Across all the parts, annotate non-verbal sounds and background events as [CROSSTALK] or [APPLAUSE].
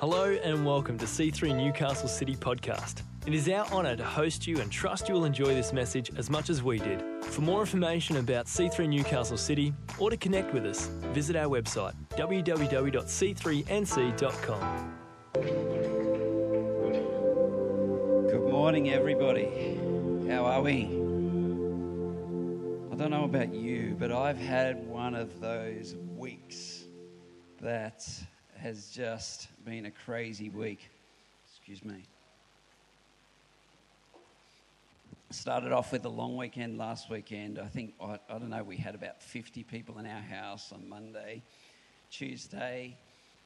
Hello and welcome to C3 Newcastle City Podcast. It is our honour to host you and trust you will enjoy this message as much as we did. For more information about C3 Newcastle City or to connect with us, visit our website www.c3nc.com. Good morning, everybody. How are we? I don't know about you, but I've had one of those weeks that has just been a crazy week. Excuse me. Started off with a long weekend last weekend. I think, I, I don't know, we had about 50 people in our house on Monday. Tuesday,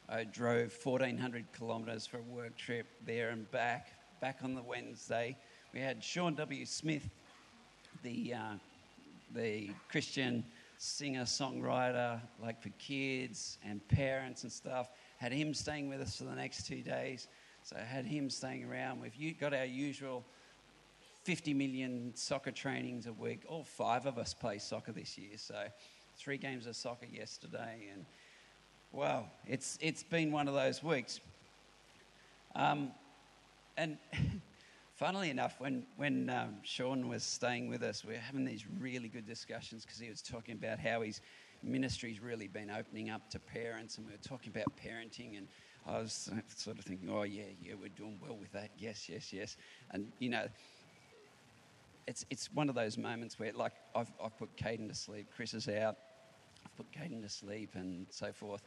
I drove 1,400 kilometres for a work trip there and back. Back on the Wednesday, we had Sean W. Smith, the, uh, the Christian singer songwriter, like for kids and parents and stuff had him staying with us for the next two days. So had him staying around. We've got our usual 50 million soccer trainings a week. All five of us play soccer this year. So three games of soccer yesterday. And wow, it's, it's been one of those weeks. Um, and [LAUGHS] funnily enough, when, when um, Sean was staying with us, we were having these really good discussions because he was talking about how he's ministry's really been opening up to parents, and we were talking about parenting, and I was sort of thinking, oh, yeah, yeah, we're doing well with that. Yes, yes, yes. And, you know, it's, it's one of those moments where, like, I've, I've put Caden to sleep, Chris is out, I've put Caden to sleep, and so forth.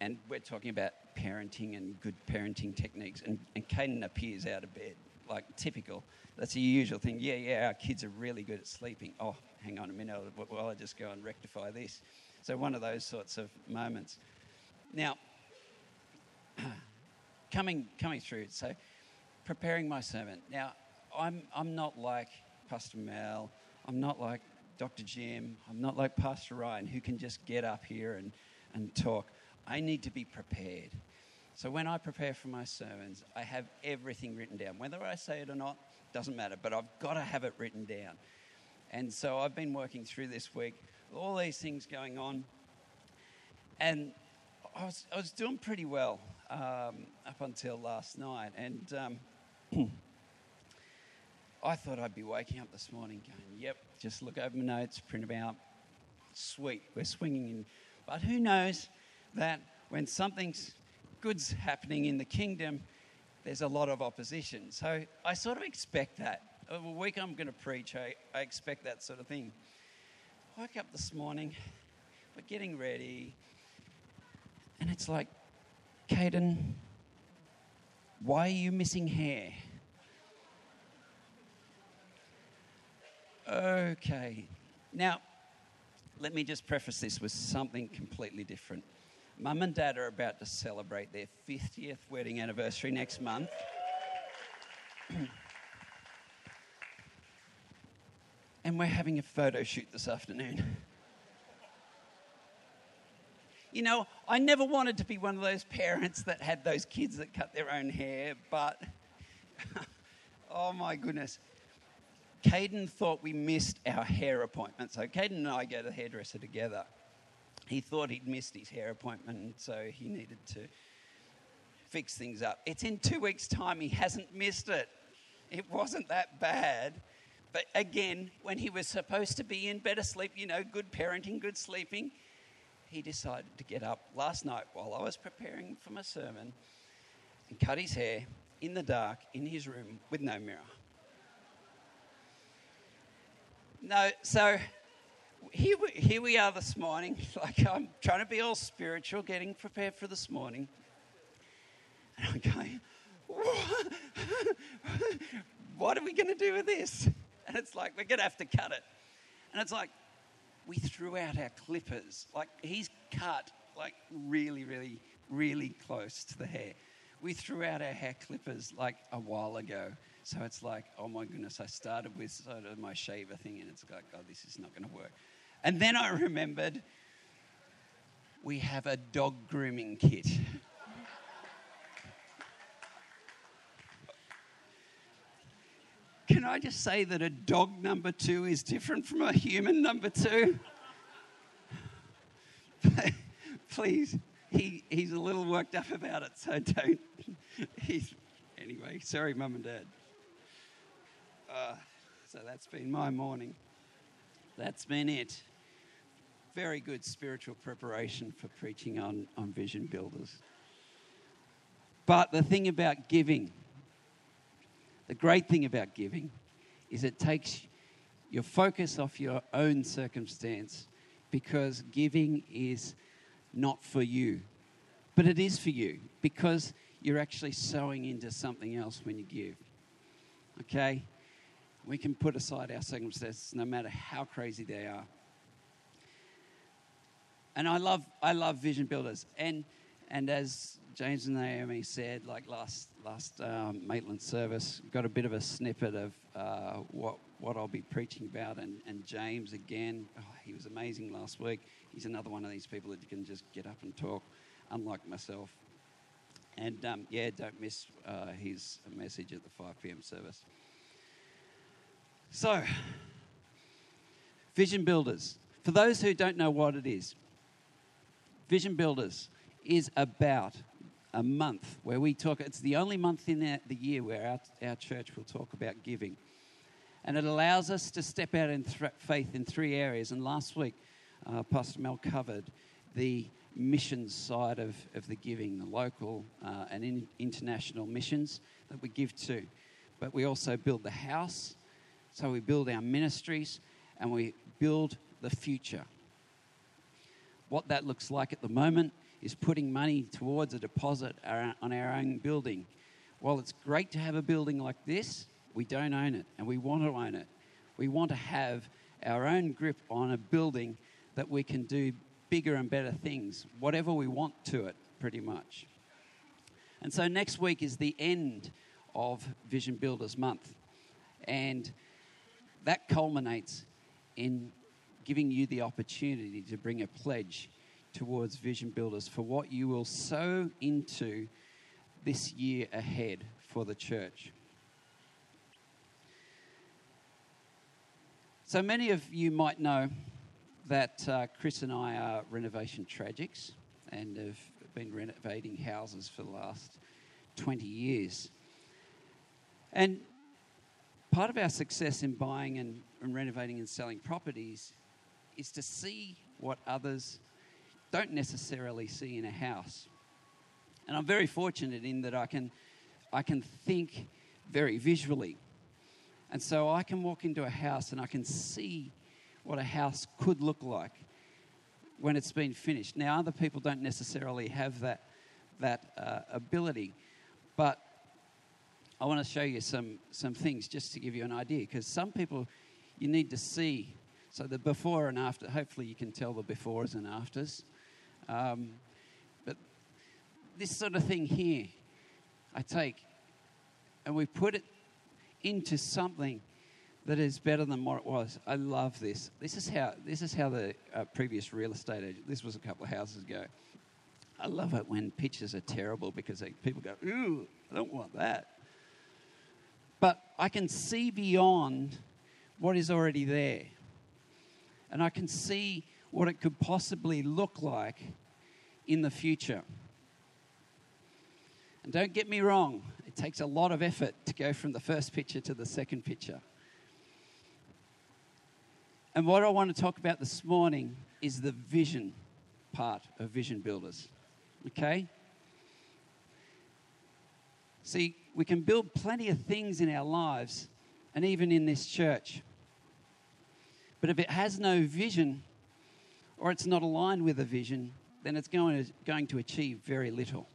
And we're talking about parenting and good parenting techniques, and, and Caden appears out of bed, like typical. That's a usual thing. Yeah, yeah, our kids are really good at sleeping. Oh, hang on a minute, while I just go and rectify this. So, one of those sorts of moments. Now, [CLEARS THROAT] coming, coming through, so preparing my sermon. Now, I'm, I'm not like Pastor Mel, I'm not like Dr. Jim, I'm not like Pastor Ryan, who can just get up here and, and talk. I need to be prepared. So when I prepare for my sermons, I have everything written down. Whether I say it or not, doesn't matter, but I've got to have it written down. And so I've been working through this week, all these things going on. And I was, I was doing pretty well um, up until last night. And um, [CLEARS THROAT] I thought I'd be waking up this morning going, yep, just look over my notes, print them out. Sweet, we're swinging in. But who knows that when something's good's happening in the kingdom, there's a lot of opposition. So I sort of expect that a week I'm going to preach, I, I expect that sort of thing. I woke up this morning, we're getting ready, and it's like, Caden, why are you missing hair? Okay. Now, let me just preface this with something completely different. Mum and Dad are about to celebrate their 50th wedding anniversary next month. [CLEARS THROAT] and we're having a photo shoot this afternoon. You know, I never wanted to be one of those parents that had those kids that cut their own hair, but [LAUGHS] oh my goodness. Caden thought we missed our hair appointment. So Caden and I go to the hairdresser together. He thought he'd missed his hair appointment, so he needed to fix things up. It's in two weeks' time. He hasn't missed it. It wasn't that bad. But again, when he was supposed to be in better sleep, you know, good parenting, good sleeping, he decided to get up last night while I was preparing for my sermon and cut his hair in the dark in his room with no mirror. No, so here we, here we are this morning. [LAUGHS] Like I'm trying to be all spiritual, getting prepared for this morning. And I'm going, [LAUGHS] what are we going to do with this? And it's like, we're going to have to cut it. And it's like, we threw out our clippers. Like, he's cut, like, really, really, really close to the hair. We threw out our hair clippers, like, a while ago. So it's like, oh my goodness, I started with sort of my shaver thing, and it's like, oh, this is not going to work. And then I remembered we have a dog grooming kit. Can I just say that a dog number two is different from a human number two? [LAUGHS] Please, he, he's a little worked up about it, so don't. [LAUGHS] He's, anyway, sorry, mum and dad. Uh, so that's been my morning. That's been it. Very good spiritual preparation for preaching on, on vision builders. But the thing about giving, the great thing about giving, is it takes your focus off your own circumstance because giving is not for you. But it is for you because you're actually sowing into something else when you give. Okay? We can put aside our circumstances no matter how crazy they are. And I love, I love vision builders. And, and as James and Naomi said, like last, last um, Maitland service, got a bit of a snippet of uh, what, what I'll be preaching about. And, and James, again, oh, he was amazing last week. He's another one of these people that can just get up and talk, unlike myself. And um, yeah, don't miss uh, his message at the 5 p.m. service. So, Vision Builders. For those who don't know what it is, Vision Builders is about a month where we talk, it's the only month in the, year where our, our church will talk about giving. And it allows us to step out in th- faith in three areas. And last week, uh, Pastor Mel covered the missions side of, of the giving, the local uh, and in, international missions that we give to. But we also build the house, so we build our ministries, and we build the future. What that looks like at the moment is putting money towards a deposit on our own building. While it's great to have a building like this, we don't own it and we want to own it. We want to have our own grip on a building that we can do bigger and better things, whatever we want to it, pretty much. And so next week is the end of Vision Builders Month. And that culminates in giving you the opportunity to bring a pledge towards Vision Builders for what you will sow into this year ahead for the church. So many of you might know that uh, Chris and I are renovation tragics and have been renovating houses for the last 20 years. And part of our success in buying and, and renovating and selling properties is to see what others don't necessarily see in a house. And I'm very fortunate in that I can, I can think very visually. And so I can walk into a house and I can see what a house could look like when it's been finished. Now, other people don't necessarily have that, that uh, ability, but I want to show you some, some things just to give you an idea because some people you need to see. So, the before and after, hopefully, you can tell the befores and afters. Um, but this sort of thing here, I take and we put it into something that is better than what it was. I love this. This is how this is how the uh, previous real estate agent. This was a couple of houses ago. I love it when pictures are terrible because they, people go, "Ooh, I don't want that." But I can see beyond what is already there, and I can see what it could possibly look like in the future. And don't get me wrong, it takes a lot of effort to go from the first picture to the second picture. And what I want to talk about this morning is the vision part of Vision Builders. Okay? See, we can build plenty of things in our lives and even in this church. But if it has no vision or it's not aligned with a vision, then it's going to, going to achieve very little.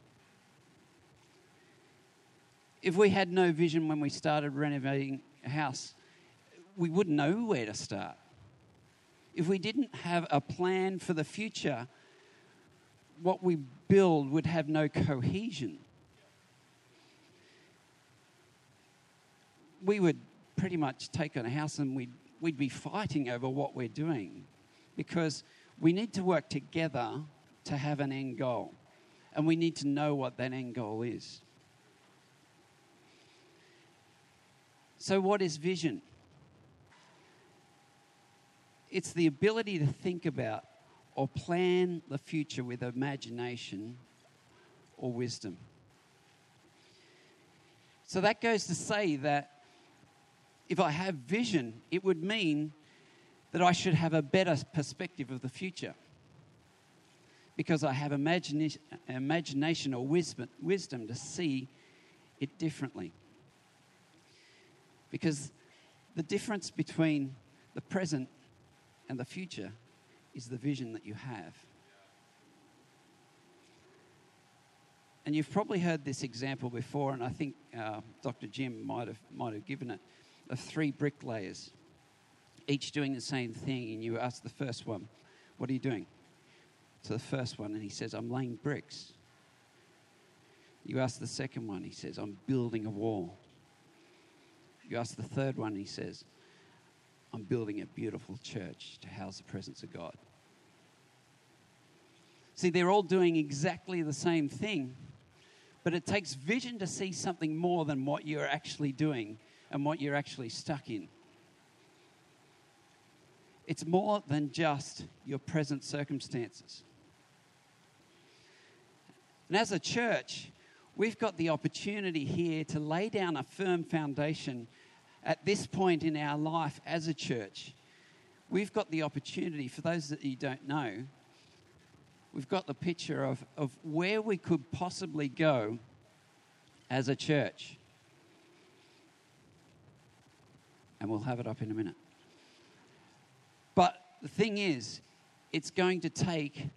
If we had no vision when we started renovating a house, we wouldn't know where to start if we didn't have a plan for the future, what we build would have no cohesion. We would pretty much take on a house and we'd, we'd be fighting over what we're doing because we need to work together to have an end goal. And we need to know what that end goal is. So, what is vision? it's the ability to think about or plan the future with imagination or wisdom. So that goes to say that if I have vision, it would mean that I should have a better perspective of the future because I have imagina- imagination or wisdom, wisdom to see it differently. Because the difference between the present and the future is the vision that you have. And you've probably heard this example before, and I think uh, Dr. Jim might have, might have given it of three bricklayers, each doing the same thing. And you ask the first one, What are you doing? To the first one, and he says, I'm laying bricks. You ask the second one, he says, I'm building a wall. You ask the third one, he says, I'm building a beautiful church to house the presence of God. See, they're all doing exactly the same thing, but it takes vision to see something more than what you're actually doing and what you're actually stuck in. It's more than just your present circumstances. And as a church, we've got the opportunity here to lay down a firm foundation at this point in our life as a church. We've got the opportunity, for those that you don't know, we've got the picture of, of where we could possibly go as a church. And we'll have it up in a minute. But the thing is, it's going to take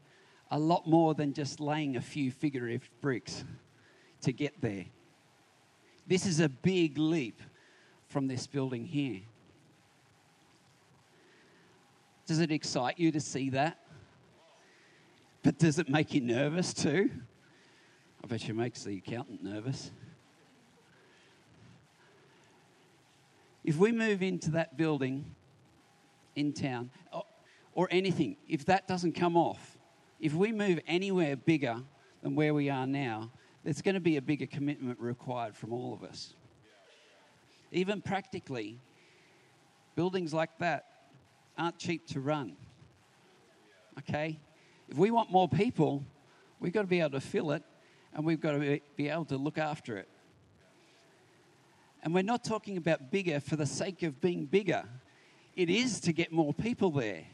a lot more than just laying a few figurative bricks to get there. This is a big leap from this building here. Does it excite you to see that? But does it make you nervous too? I bet you makes the accountant nervous. If we move into that building in town, or anything, if that doesn't come off, if we move anywhere bigger than where we are now, there's going to be a bigger commitment required from all of us. Even practically, buildings like that aren't cheap to run. Okay? If we want more people, we've got to be able to fill it and we've got to be able to look after it. And we're not talking about bigger for the sake of being bigger, it is to get more people there.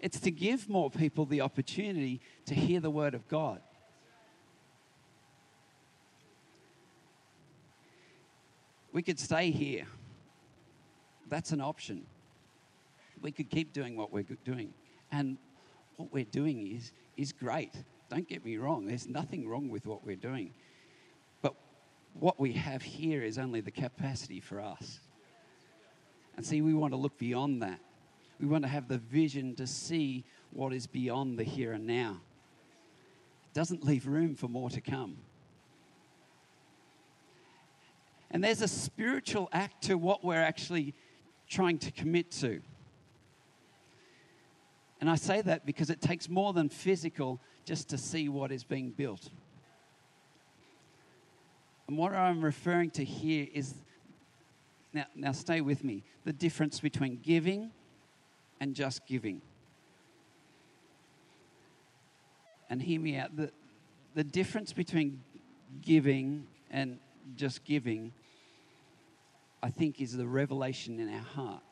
It's to give more people the opportunity to hear the word of God. We could stay here. That's an option. We could keep doing what we're doing. And what we're doing is, is great. Don't get me wrong, there's nothing wrong with what we're doing. What we have here is only the capacity for us. And see, we want to look beyond that. We want to have the vision to see what is beyond the here and now. It doesn't leave room for more to come. And there's a spiritual act to what we're actually trying to commit to. And I say that because it takes more than physical just to see what is being built. And what I'm referring to here is now, now stay with me the difference between giving and just giving. And hear me out. The, the difference between giving and just giving, I think, is the revelation in our heart.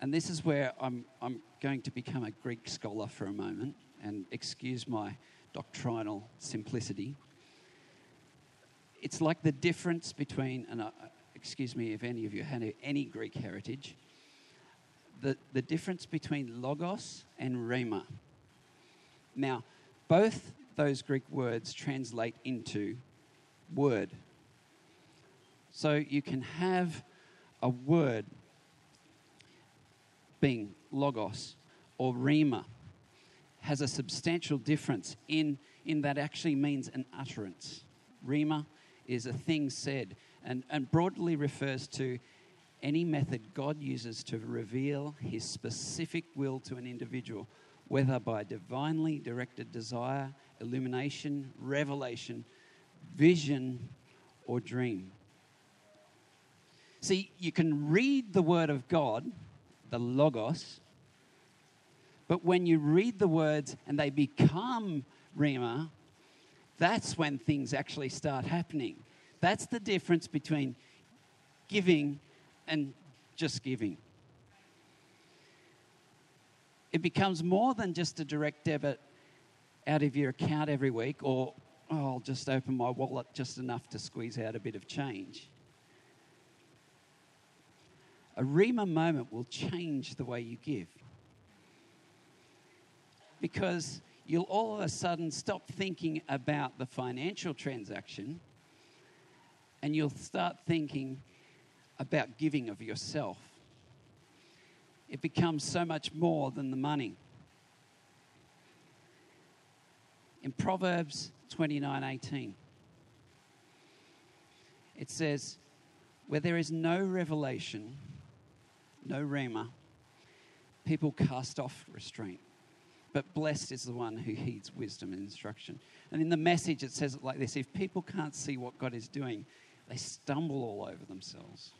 And this is where I'm, I'm going to become a Greek scholar for a moment and excuse my doctrinal simplicity. It's like the difference between, and uh, excuse me if any of you had any Greek heritage, the, the difference between logos and rhema. Now, both those Greek words translate into word. So you can have a word being logos or rhema has a substantial difference in, in that actually means an utterance. Rhema is a thing said and, and broadly refers to any method God uses to reveal his specific will to an individual, whether by divinely directed desire, illumination, revelation, vision, or dream. See, you can read the Word of God the Logos, But when you read the words and they become Rhema, that's when things actually start happening. That's the difference between giving and just giving. It becomes more than just a direct debit out of your account every week or oh, I'll just open my wallet just enough to squeeze out a bit of change. A Rhema moment will change the way you give. Because you'll all of a sudden stop thinking about the financial transaction and you'll start thinking about giving of yourself. It becomes so much more than the money. In Proverbs 29:18 it says where there is no revelation no rhema people cast off restraint but blessed is the one who heeds wisdom and instruction. And in the message it says it like this if people can't see what god is doing they stumble all over themselves.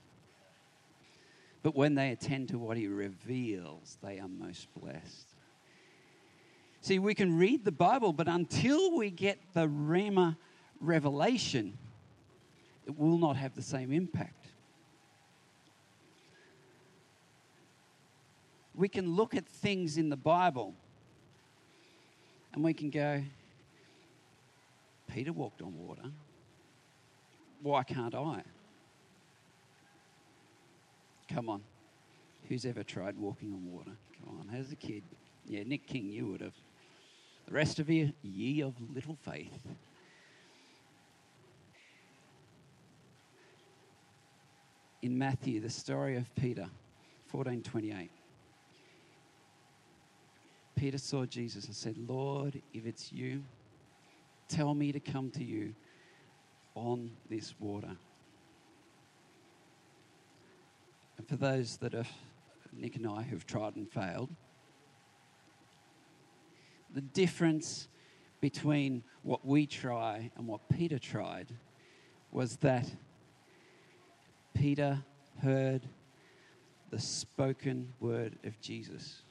But when they attend to what he reveals they are most blessed. See, we can read the Bible, but until we get the Rhema revelation, it will not have the same impact. We can look at things in the Bible and we can go, Peter walked on water. Why can't I? Come on. Who's ever tried walking on water? Come on, as a kid. Yeah, Nick King, you would have. The rest of you, ye of little faith. In Matthew, the story of Peter, 1428. Peter saw Jesus and said, Lord, if it's you, tell me to come to you on this water. And for those that are Nick and I who've tried and failed, the difference between what we try and what Peter tried was that Peter heard the spoken word of Jesus.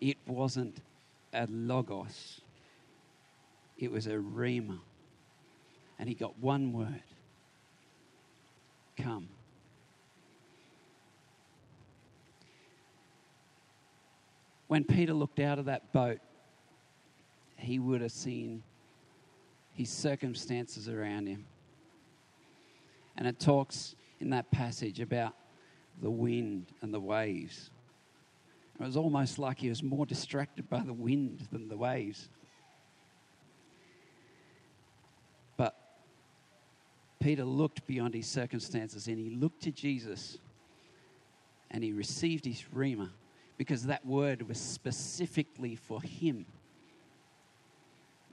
It wasn't a logos, it was a rhema. And he got one word come. when Peter looked out of that boat, he would have seen his circumstances around him. And it talks in that passage about the wind and the waves. It was almost like he was more distracted by the wind than the waves. But Peter looked beyond his circumstances and he looked to Jesus and he received his rhema because that word was specifically for him.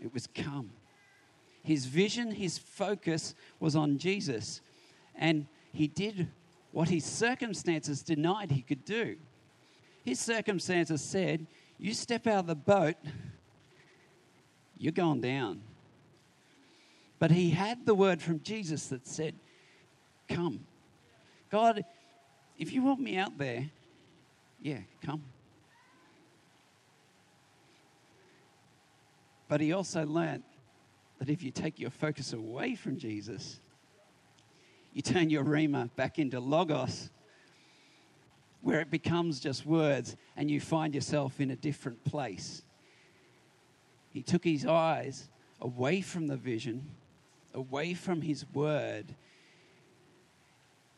It was come. His vision, his focus was on Jesus, and he did what his circumstances denied he could do. His circumstances said, You step out of the boat, you're going down. But he had the word from Jesus that said, Come. God, if you want me out there, yeah, come. But he also learned that if you take your focus away from Jesus, you turn your Rhema back into Logos, where it becomes just words and you find yourself in a different place. He took his eyes away from the vision, away from his word,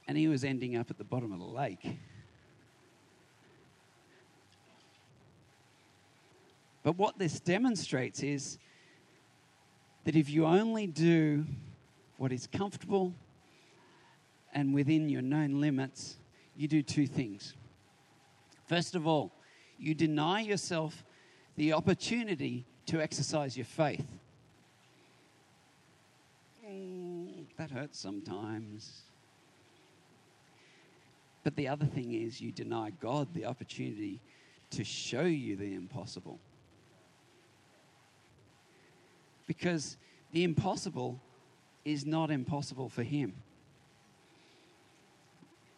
and he was ending up at the bottom of the lake. But what this demonstrates is that if you only do what is comfortable and within your known limits, you do two things. First of all, you deny yourself the opportunity to exercise your faith. Mm, that hurts sometimes. But the other thing is, you deny God the opportunity to show you the impossible because the impossible is not impossible for him.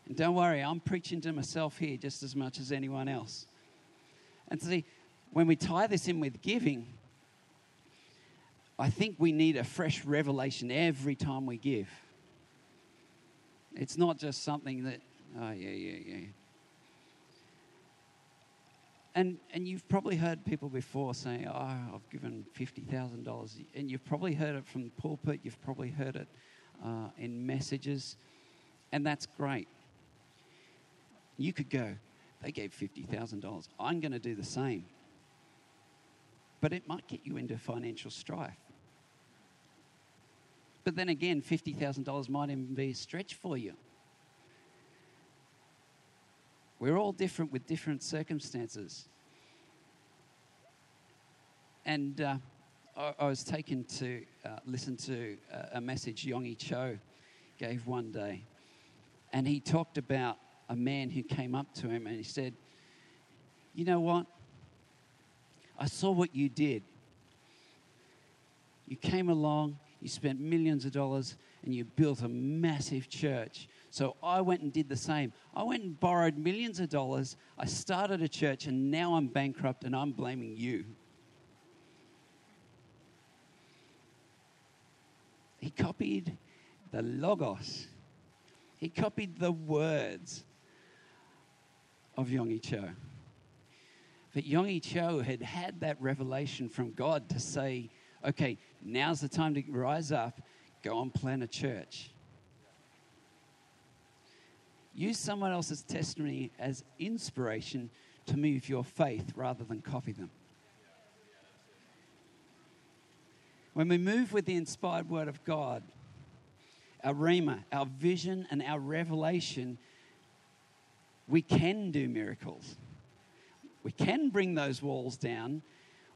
And don't worry, I'm preaching to myself here just as much as anyone else. And see, when we tie this in with giving, I think we need a fresh revelation every time we give. It's not just something that, oh, yeah, yeah, yeah. And, and you've probably heard people before saying, oh, I've given $50,000. And you've probably heard it from the pulpit, you've probably heard it uh, in messages, and that's great. You could go, they gave $50,000. I'm going to do the same. But it might get you into financial strife. But then again, $50,000 might even be a stretch for you. We're all different with different circumstances. And uh, I, I, was taken to uh, listen to a, a message Yonggi Cho gave one day. And he talked about a man who came up to him and he said, You know what? I saw what you did. You came along, you spent millions of dollars, and you built a massive church. So I went and did the same. I went and borrowed millions of dollars. I started a church, and now I'm bankrupt, and I'm blaming you. He copied the Logos, he copied the words of Yonggi Cho. But Yonggi Cho had had that revelation from God to say, okay, now's the time to rise up, go and plant a church. Use someone else's testimony as inspiration to move your faith rather than copy them. When we move with the inspired word of God, our rhema, our vision, and our revelation we can do miracles. We can bring those walls down.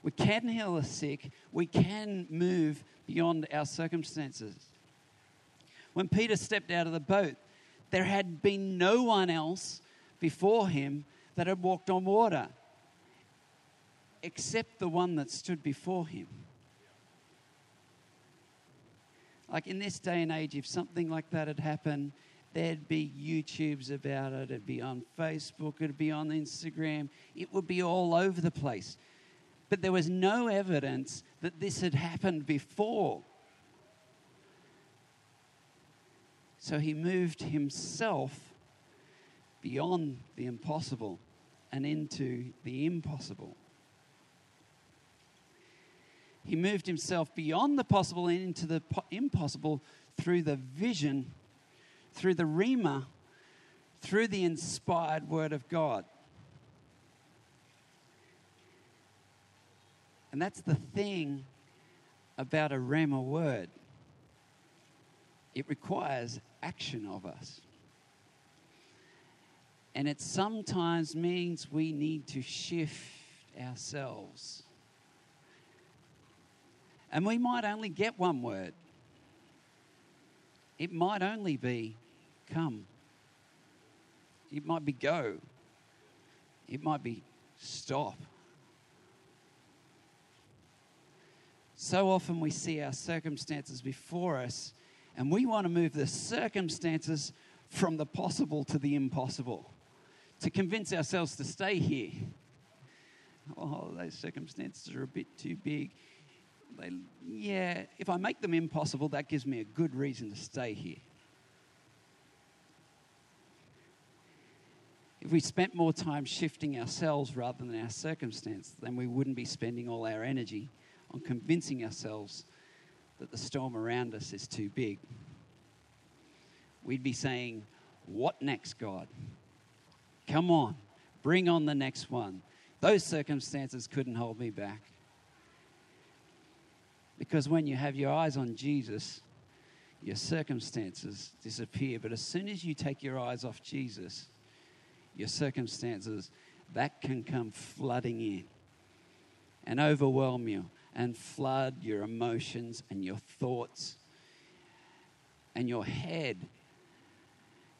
We can heal the sick. We can move beyond our circumstances. When Peter stepped out of the boat, there had been no one else before him that had walked on water except the one that stood before him. Like in this day and age, if something like that had happened, There'd be YouTubes about it, it'd be on Facebook, it'd be on Instagram, it would be all over the place. But there was no evidence that this had happened before. So he moved himself beyond the impossible and into the impossible. He moved himself beyond the possible and into the impossible through the vision through the Rhema, through the inspired Word of God. And that's the thing about a Rhema word. It requires action of us. And it sometimes means we need to shift ourselves. And we might only get one word. It might only be come. It might be go. It might be stop. So often we see our circumstances before us and we want to move the circumstances from the possible to the impossible to convince ourselves to stay here. Oh, those circumstances are a bit too big. They, yeah, if I make them impossible, that gives me a good reason to stay here. If we spent more time shifting ourselves rather than our circumstance, then we wouldn't be spending all our energy on convincing ourselves that the storm around us is too big. We'd be saying, What next, God? Come on, bring on the next one. Those circumstances couldn't hold me back. Because when you have your eyes on Jesus, your circumstances disappear. But as soon as you take your eyes off Jesus, your circumstances, that can come flooding in and overwhelm you and flood your emotions and your thoughts and your head.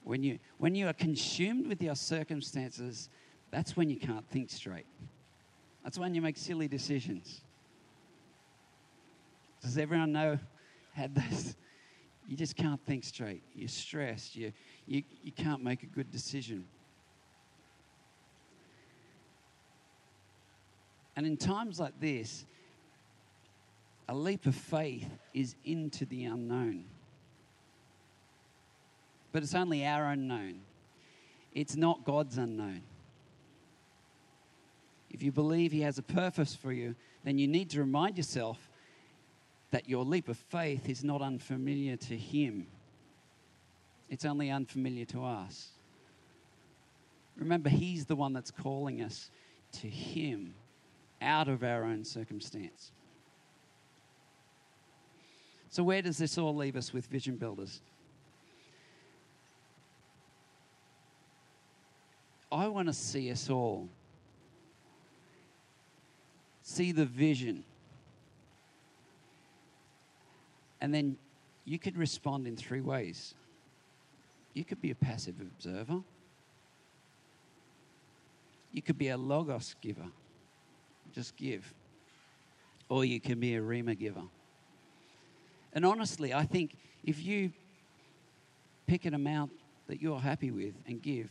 When you, when you are consumed with your circumstances, that's when you can't think straight. That's when you make silly decisions. Does everyone know? Had those? you just can't think straight. You're stressed. You, you, you can't make a good decision. And in times like this, a leap of faith is into the unknown. But it's only our unknown, it's not God's unknown. If you believe He has a purpose for you, then you need to remind yourself that your leap of faith is not unfamiliar to Him. It's only unfamiliar to us. Remember, He's the one that's calling us to Him out of our own circumstance. So, where does this all leave us with vision builders? I want to see us all see the vision. And then you could respond in three ways. You could be a passive observer. You could be a logos giver. Just give. Or you can be a rhema giver. And honestly, I think if you pick an amount that you're happy with and give,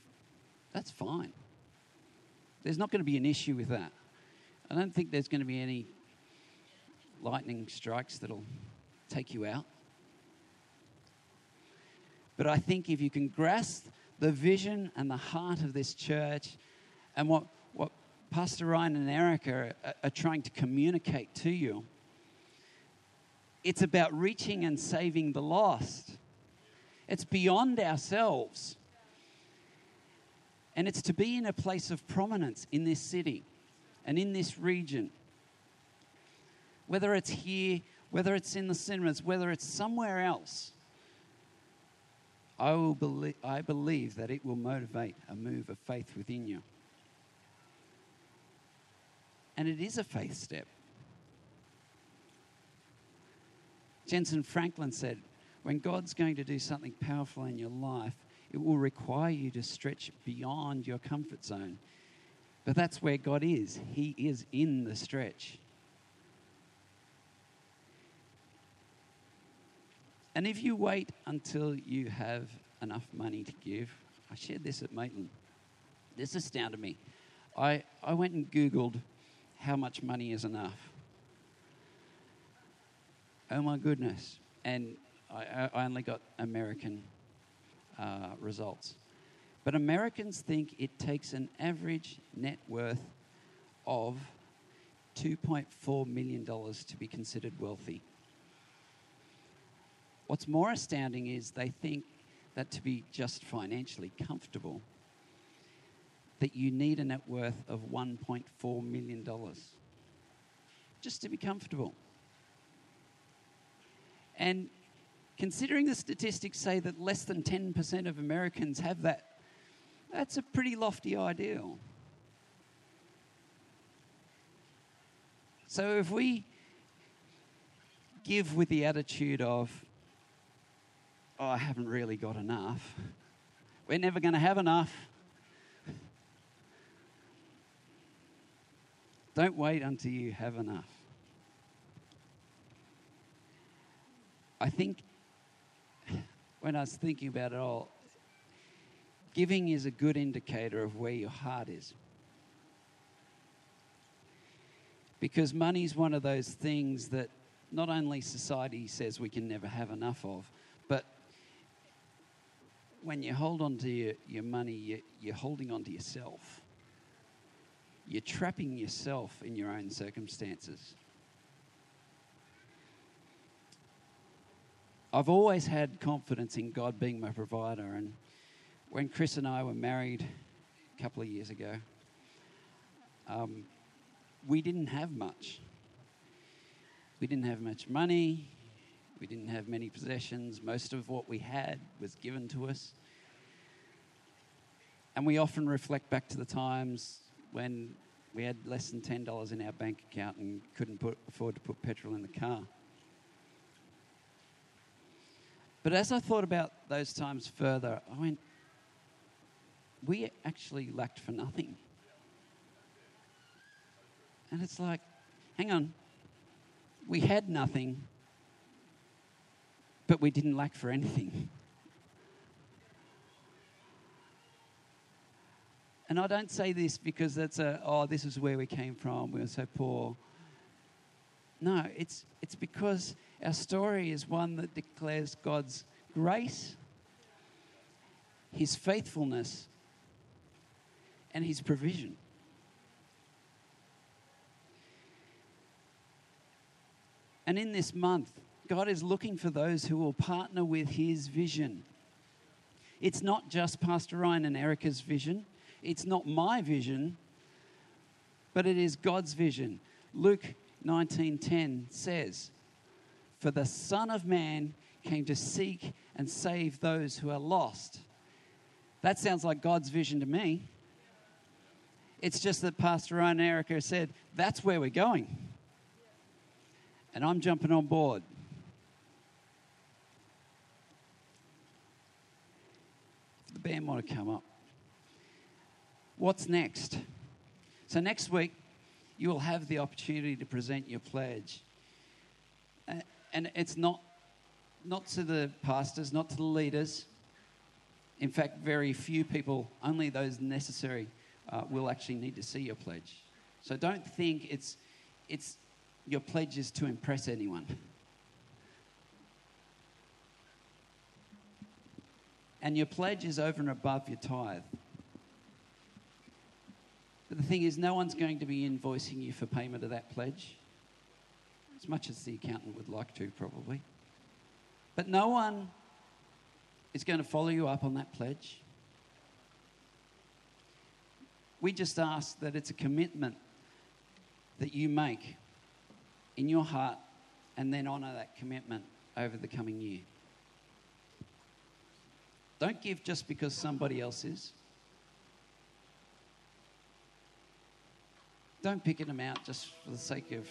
that's fine. There's not going to be an issue with that. I don't think there's going to be any lightning strikes that'll take you out. But I think if you can grasp the vision and the heart of this church and what Pastor Ryan and Erica are, are trying to communicate to you, it's about reaching and saving the lost. It's beyond ourselves. And it's to be in a place of prominence in this city and in this region. Whether it's here, whether it's in the cinemas, whether it's somewhere else, I, will believe, I believe that it will motivate a move of faith within you. And it is a faith step. Jentezen Franklin said, when God's going to do something powerful in your life, it will require you to stretch beyond your comfort zone. But that's where God is. He is in the stretch. And if you wait until you have enough money to give, I shared this at Maitland. This astounded me. I, I went and Googled how much money is enough. Oh my goodness. And I, I only got American uh, results. But Americans think it takes an average net worth of $2.4 million to be considered wealthy. What's more astounding is they think that to be just financially comfortable, that you need a net worth of $1.4 million just to be comfortable. And considering the statistics say that less than 10% of Americans have that, that's a pretty lofty ideal. So if we give with the attitude of, oh, I haven't really got enough, we're never going to have enough. Don't wait until you have enough. I think when I was thinking about it all, giving is a good indicator of where your heart is. Because money is one of those things that not only society says we can never have enough of, but when you hold on to your, your money, you, you're holding on to yourself. You're trapping yourself in your own circumstances. I've always had confidence in God being my provider. And when Chris and I were married a couple of years ago, um, we didn't have much. We didn't have much money. We didn't have many possessions. Most of what we had was given to us. And we often reflect back to the times when we had less than $10 in our bank account and couldn't put, afford to put petrol in the car. But as I thought about those times further, I went, we actually lacked for nothing. And it's like, hang on, we had nothing, but we didn't lack for anything. And I don't say this because that's a, oh, this is where we came from, we were so poor. No, it's, it's because our story is one that declares God's grace, His faithfulness, and His provision. And in this month, God is looking for those who will partner with His vision. It's not just Pastor Ryan and Erica's vision, it's not my vision, but it is God's vision. Luke 19:10 says, "For the Son of Man came to seek and save those who are lost." That sounds like God's vision to me. It's just that Pastor Ryan Erica said, "That's where we're going." And I'm jumping on board. The band want to come up. What's next? So, next week, you will have the opportunity to present your pledge. And it's not, not to the pastors, not to the leaders. In fact, very few people, only those necessary, uh, will actually need to see your pledge. So don't think it's, it's your pledge is to impress anyone. And your pledge is over and above your tithe. Thing is, no one's going to be invoicing you for payment of that pledge, as much as the accountant would like to, probably. But no one is going to follow you up on that pledge. We just ask that it's a commitment that you make in your heart and then honour that commitment over the coming year. Don't give just because somebody else is. Don't pick an amount just for the sake of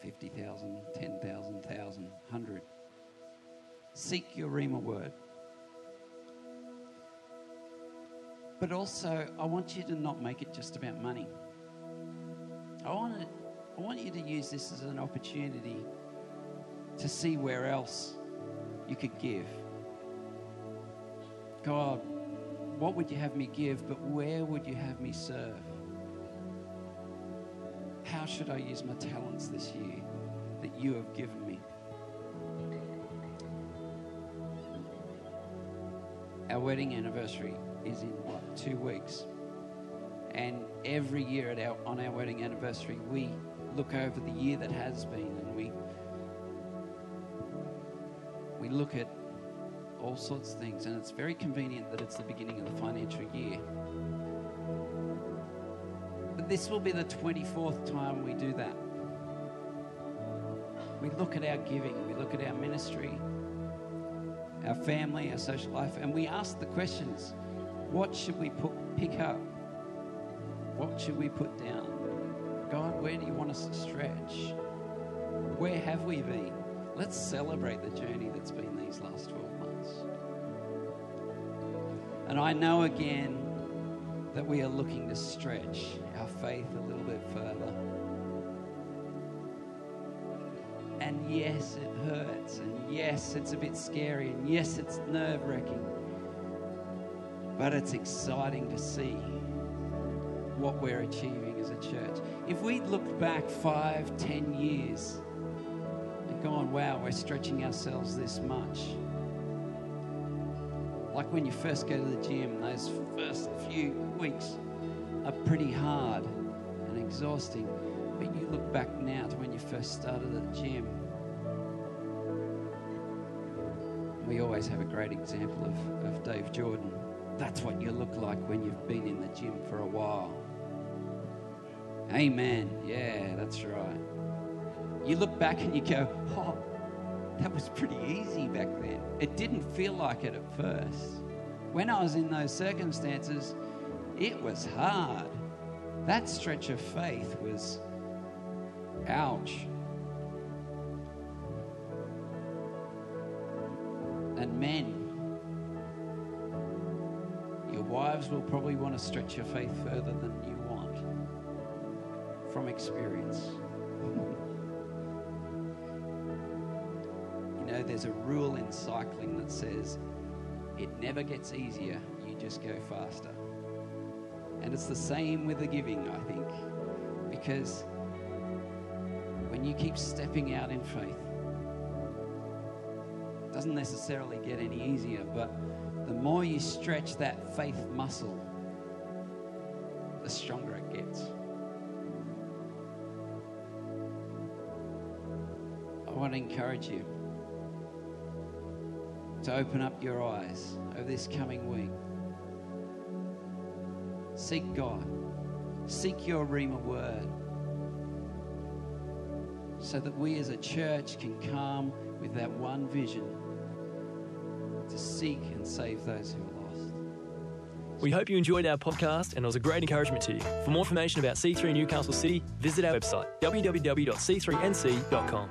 50,000, 10,000, 1,000, 100. Seek your Rhema word. But also, I want you to not make it just about money. I want, I want you to use this as an opportunity to see where else you could give. God, what would you have me give, but where would you have me serve? How should I use my talents this year that you have given me? Our wedding anniversary is in what, two weeks? And every year at our, on our wedding anniversary, we look over the year that has been and we, we look at all sorts of things. And it's very convenient that it's the beginning of the financial year this will be the 24th time we do that. We look at our giving, we look at our ministry, our family, our social life, and we ask the questions what should we put, pick up? What should we put down? God, where do you want us to stretch? Where have we been? Let's celebrate the journey that's been these last 12 months. And I know again that we are looking to stretch faith a little bit further. And yes, it hurts. And yes, it's a bit scary. And yes, it's nerve wracking. But it's exciting to see what we're achieving as a church. If we'd looked back five, ten years and gone, wow, we're stretching ourselves this much like when you first go to the gym, those first few weeks are pretty hard exhausting. But you look back now to when you first started at the gym. We always have a great example of, of Dave Jordan. That's what you look like when you've been in the gym for a while. Amen. Yeah, that's right. You look back and you go, oh, that was pretty easy back then. It didn't feel like it at first. When I was in those circumstances, it was hard. That stretch of faith was ouch. And men, your wives will probably want to stretch your faith further than you want from experience. You know there's a rule in cycling that says it never gets easier, you just go faster. And it's the same with the giving, I think, because when you keep stepping out in faith, it doesn't necessarily get any easier, but the more you stretch that faith muscle, the stronger it gets. I want to encourage you to open up your eyes over this coming week. Seek God. Seek your Rhema word. So that we as a church can come with that one vision to seek and save those who are lost. We hope you enjoyed our podcast and it was a great encouragement to you. For more information about C3 Newcastle City, visit our website www.c3nc.com.